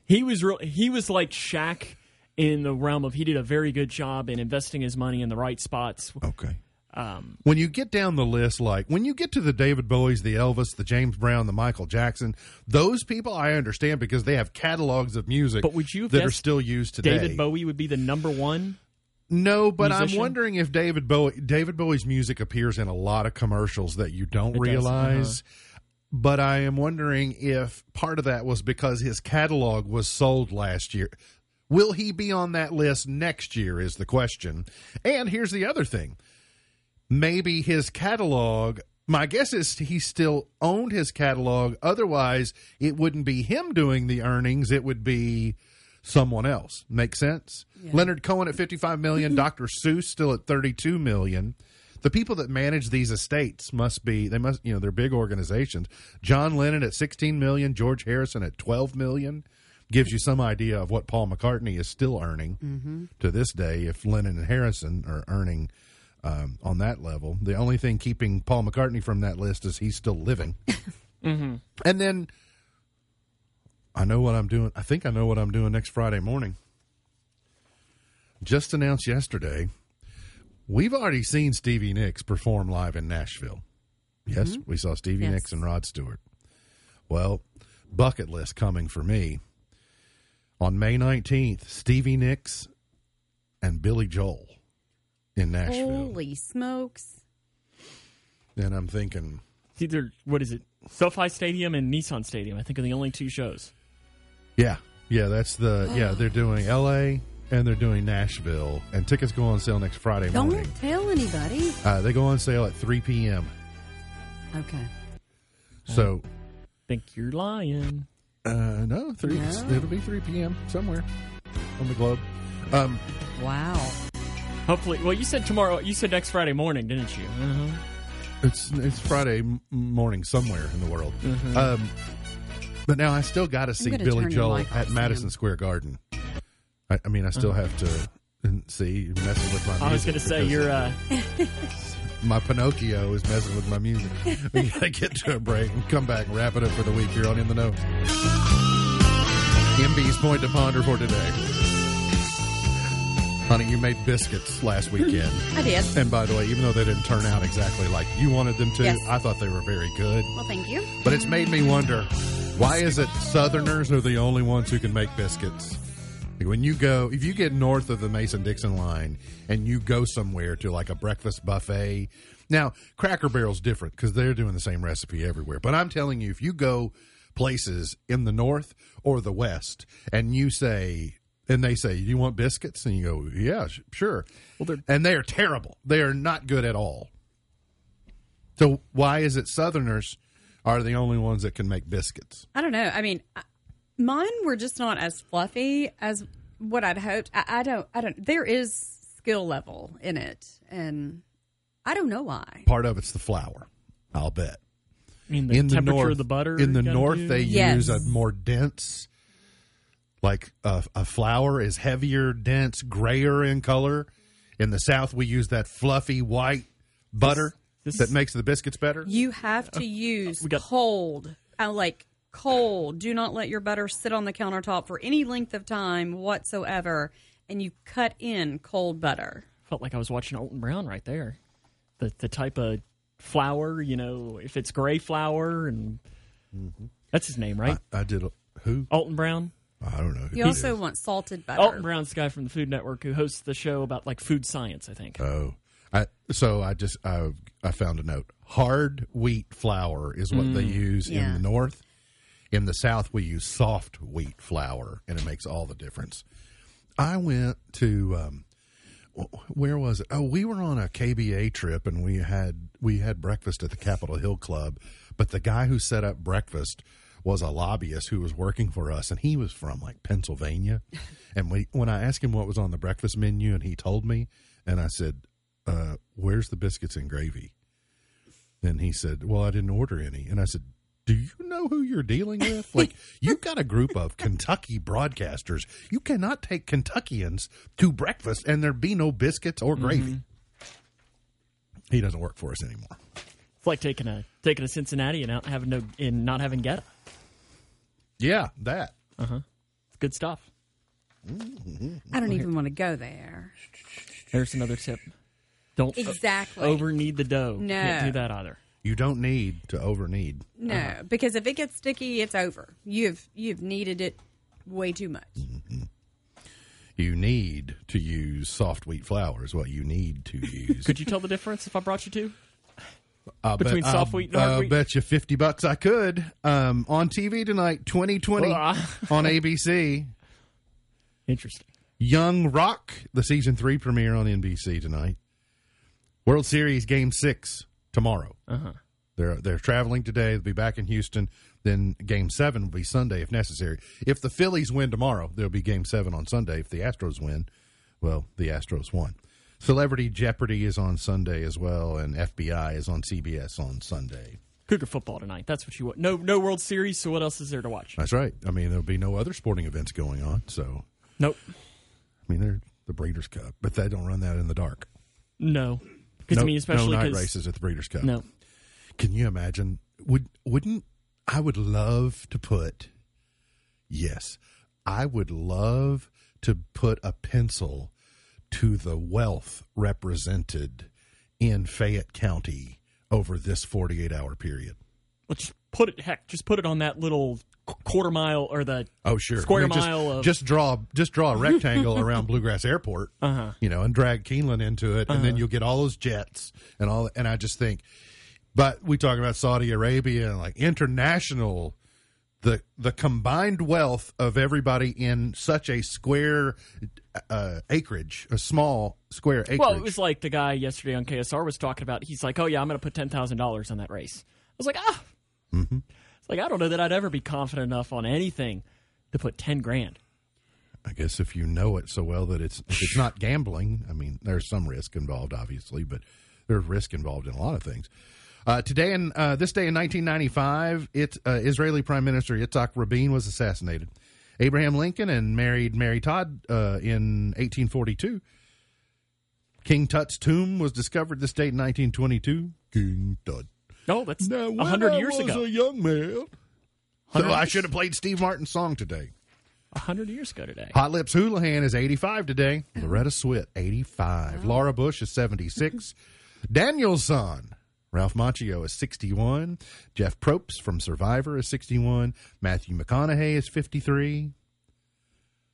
he was real. He was like Shaq in the realm of he did a very good job in investing his money in the right spots. Okay. Um, When you get down the list, like when you get to the David Bowies, the Elvis, the James Brown, the Michael Jackson, those people I understand because they have catalogs of music But would you that are still used today. David Bowie would be the number one. No, but I'm wondering if David Bowie David Bowie's music appears in a lot of commercials that you don't It does, realize. But I am wondering if part of that was because his catalog was sold last year. Will he be on that list next year is the question. And here's the other thing. Maybe his catalog my guess is he still owned his catalog. Otherwise, it wouldn't be him doing the earnings. It would be someone else. Make sense? Leonard Cohen at 55 million, Dr. Seuss still at 32 million. The people that manage these estates must be they must you know they're big organizations. John Lennon at 16 million, George Harrison at 12 million gives you some idea of what Paul McCartney is still earning mm-hmm. to this day if Lennon and Harrison are earning um, on that level. The only thing keeping Paul McCartney from that list is he's still living. Mm-hmm. And then I know what I'm doing. I think I know what I'm doing next Friday morning. Just announced yesterday, we've already seen Stevie Nicks perform live in Nashville. Mm-hmm. Yes, we saw Stevie Yes. Nicks and Rod Stewart. Well, bucket list coming for me. On May 19th, Stevie Nicks and Billy Joel in Nashville. Holy smokes! And I'm thinking, It's either what is it? SoFi Stadium and Nissan Stadium. I think are the only two shows. Yeah, yeah, that's the yeah. They're doing L.A. and they're doing Nashville, and tickets go on sale next Friday morning. Don't tell anybody. Uh, they go on sale at three p.m. Okay. So I Think you're lying. Uh, no, three. No. It'll be three p.m. somewhere on the globe. Um, Wow. Hopefully, well, you said tomorrow. You said next Friday morning, didn't you? Uh-huh. it's it's Friday morning somewhere in the world. Mm-hmm. Um, but now I still got to see Billy Joel mic off, at Madison Sam. Square Garden. I, I mean, I still have to see messing with my. Uh-huh. I was going to say you're. Uh, my Pinocchio is messing with my music. we gotta get to a break and come back and wrap it up for the week here on In the Know. MB's point to ponder for today. Honey, you made biscuits last weekend. I did. and by the way, even though they didn't turn out exactly like you wanted them to, Yes. I thought they were very good. Well, thank you. But it's made me wonder why is it Southerners are the only ones who can make biscuits? Like when you go, if you get north of the Mason Dixon line and you go somewhere to like a breakfast buffet, now Cracker Barrel's different because they're doing the same recipe everywhere. But I'm telling you, if you go places in the north or the west and you say, and they say, "Do you want biscuits?" and you go, "Yeah, sh- sure," Well, they're- and they are terrible. They are not good at all. So why is it Southerners are the only ones that can make biscuits? I don't know. I mean, I- mine were just not as fluffy as what I'd hoped. I, I don't. I don't. There is skill level in it, and I don't know why. Part of it's the flour, I'll bet. I mean, the in the temperature north, of the butter. in the north, do. they Yes. use a more dense, like a, a flour is heavier, dense, grayer in color. In the south, we use that fluffy white butter this- that makes the biscuits better. You have to use we got- cold, uh, like cold. Do not let your butter sit on the countertop for any length of time whatsoever. And you cut in cold butter. felt like I was watching Alton Brown right there. The the type of flour, you know, if it's gray flour and mm-hmm. that's his name, right? I did a, who? Alton Brown. I don't know. Who You it also is. want salted butter. Alton Brown's the guy from the Food Network who hosts the show about like food science, I think. Oh, I so I just I I found a note. Hard wheat flour is what they mm. use in the north. In the south, we use soft wheat flour, and it makes all the difference. I went to um, where was it? Oh, we were on a KBA trip, and we had we had breakfast at the Capitol Hill Club. But the guy who set up breakfast was a lobbyist who was working for us, and he was from like Pennsylvania. and we when I asked him what was on the breakfast menu, and he told me, and I said, uh, "Where's the biscuits and gravy?" And he said, "Well, I didn't order any." And I said, "Do you know who you're dealing with? Like, you've got a group of Kentucky broadcasters. You cannot take Kentuckians to breakfast and there be no biscuits or gravy." He doesn't work for us anymore. It's like taking a taking a Cincinnati and not having no and not having Goetta. Yeah, that. Uh huh. It's good stuff. I don't even want to go there. There's another tip. Don't Exactly. over knead the dough. No. Can't do that either. You don't need to over need. No, Uh-huh. because if it gets sticky, it's over. You've you've kneaded it way too much. You need to use soft wheat flour is what you need to use. Could you tell the difference if I brought you two? I'll between bet, soft I'll- wheat and hard I'll wheat? bet you 50 bucks I could. Um, on TV tonight, 2020 Ah. on ABC. Interesting. Young Rock, the season three premiere on NBC tonight. World Series Game Six tomorrow. Uh-huh. They're they're traveling today. They'll be back in Houston. Then Game Seven will be Sunday if necessary. If the Phillies win tomorrow, there'll be Game Seven on Sunday. If the Astros win, well, the Astros won. Celebrity Jeopardy is on Sunday as well, and FBI is on CBS on Sunday. Cougar football tonight. That's what you want. No, no World Series. So what else is there to watch? That's right. I mean, there'll be no other sporting events going on. So, Nope. I mean, they're the Breeders' Cup, but they don't run that in the dark. No. Because no, I mean, especially no night races at the Breeders' Cup. No. Can you imagine? Would wouldn't I would love to put yes, I would love to put a pencil to the wealth represented in Fayette County over this 48 hour period. Let's just put it. Heck, just put it on that little quarter mile or the Oh sure, Square just, mile of- just draw just draw a rectangle around Bluegrass Airport, Uh-huh. you know, and drag Keeneland into it, and then you'll get all those jets and all. And I just think, but we talk about Saudi Arabia and like international, the the combined wealth of everybody in such a square uh, acreage, a small square acreage. Well, it was like the guy yesterday on KSR was talking about. He's like, "Oh yeah, I'm going to put ten thousand dollars on that race." I was like, "Ah." Mm-hmm. Like I don't know that I'd ever be confident enough on anything to put ten grand. I guess if you know it so well that it's it's not gambling. I mean, there's some risk involved, obviously, but there's risk involved in a lot of things. Uh, today in uh, this day in 1995, it uh, Israeli Prime Minister Yitzhak Rabin was assassinated. Abraham Lincoln and married Mary Todd uh, in 1842. King Tut's tomb was discovered this date in 1922. King Tut. No, that's Now, a when hundred I years was ago. a young man. So I should have played Steve Martin's song today. A hundred years ago today. Hot Lips Houlihan is 85 today. Loretta Swit, 85. Laura Bush is 76. Daniel-san, Ralph Macchio is 61. Jeff Probst from Survivor is 61. Matthew McConaughey is 53.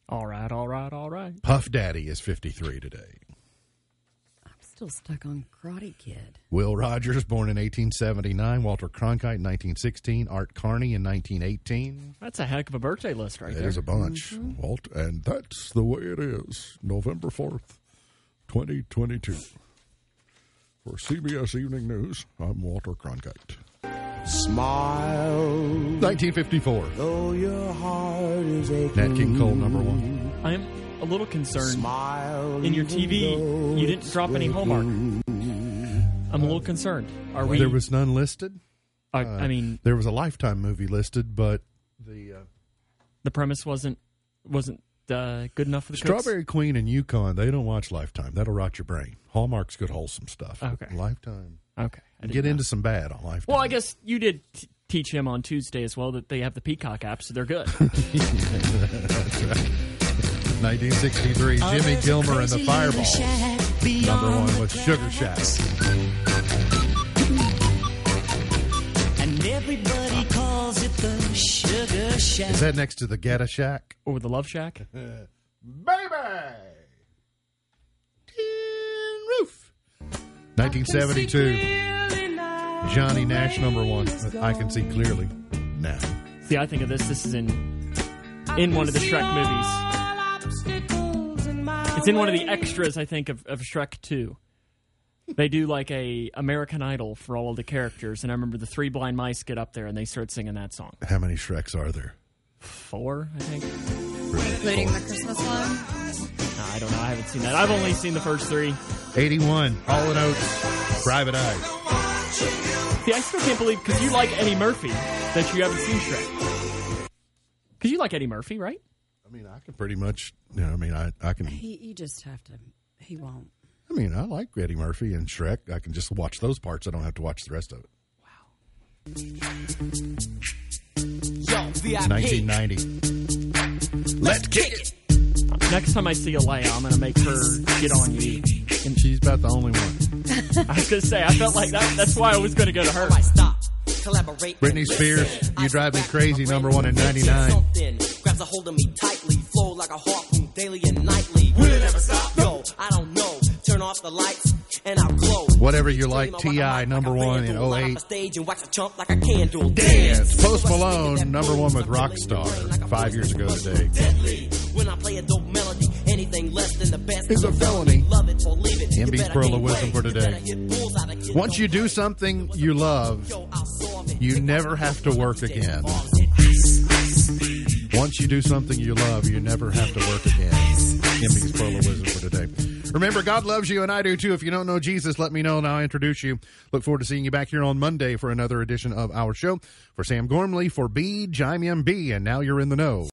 All right, all right, all right. Puff Daddy is 53 today. I'm still stuck on Karate Kid. Will Rogers, born in 1879. Walter Cronkite in 1916. Art Carney in 1918. That's a heck of a birthday list right there. There's a bunch. Mm-hmm. Walt, and that's the way it is. November 4th, 2022. For CBS Evening News, I'm Walter Cronkite. Smile, 1954. though your heart is aching. Nat King Cole, number one. I am a little concerned. Smile In your TV, you didn't drop any Hallmark. I'm a little concerned. Are we? There was none listed. I, I mean, There was a Lifetime movie listed, but the uh, the premise wasn't wasn't uh, good enough for the cooks? Strawberry Queen and Yukon, they don't watch Lifetime. That'll rot your brain. Hallmark's good, wholesome stuff. Okay. Lifetime. Okay. I didn't Get know. into some bad on Lifetime. Well, I guess you did t- teach him on Tuesday as well that they have the Peacock app, so they're good. 1963, Jimmy Gilmer and the Fireballs. Number one was Sugar Shack. And everybody calls it the Sugar Shack. Is that next to the Goetta Shack? or the Love Shack. Baby! Tin Roof. 1972, Johnny Nash, number one. I can see clearly now. See, I think of this. This is in in one of the Shrek movies. It's in one of the extras, I think, of, of Shrek Two. They do like a American Idol for all of the characters, and I remember the three blind mice get up there and they start singing that song. How many Shreks are there? Four, I think. Including the Christmas one. I don't know. I haven't seen that. I've only seen the first three. 81, Hall and Oates, Private Eyes. See, I still can't believe because you like Eddie Murphy that you haven't seen Shrek. Because you like Eddie Murphy, right? I mean, I can pretty much, you know, I mean, I, I can, He, you just have to. He won't. I mean, I like Eddie Murphy and Shrek. I can just watch those parts. I don't have to watch the rest of it. Yo, VIP. 1990. Let's kick it. Next time I see Alea, I'm gonna make her get on you. And she's about the only one. I was gonna say, I felt like that. That's why I was gonna go to her. Stop. Collaborate. Britney Spears. You Drive Me Crazy, number one in 99. Something grabs a hold of me tightly, flow like a harpoon daily and nightly. Will it ever stop? Yo, I don't know. Turn off the lights and I'll glow. Whatever You Like, T.I., number one in 08. Stage and wax a chump like a candle. Dance. Post Malone, number one with Rockstar, five years ago today. When I play a dope melody, anything less than the best Is a felony. Love it or leave it. MB's Pearl of Wisdom for today. You better hit bulls out of kids. Once you do something you love, Yo, I'll solve it. you never have to work again. Once you do something you love, you never have to work again. Pearl of Wisdom for today. Remember, God loves you, and I do too. If you don't know Jesus, let me know, and I'll introduce you. Look forward to seeing you back here on Monday for another edition of our show. For Sam Gormley, for B, Jime MB, and now you're in the know.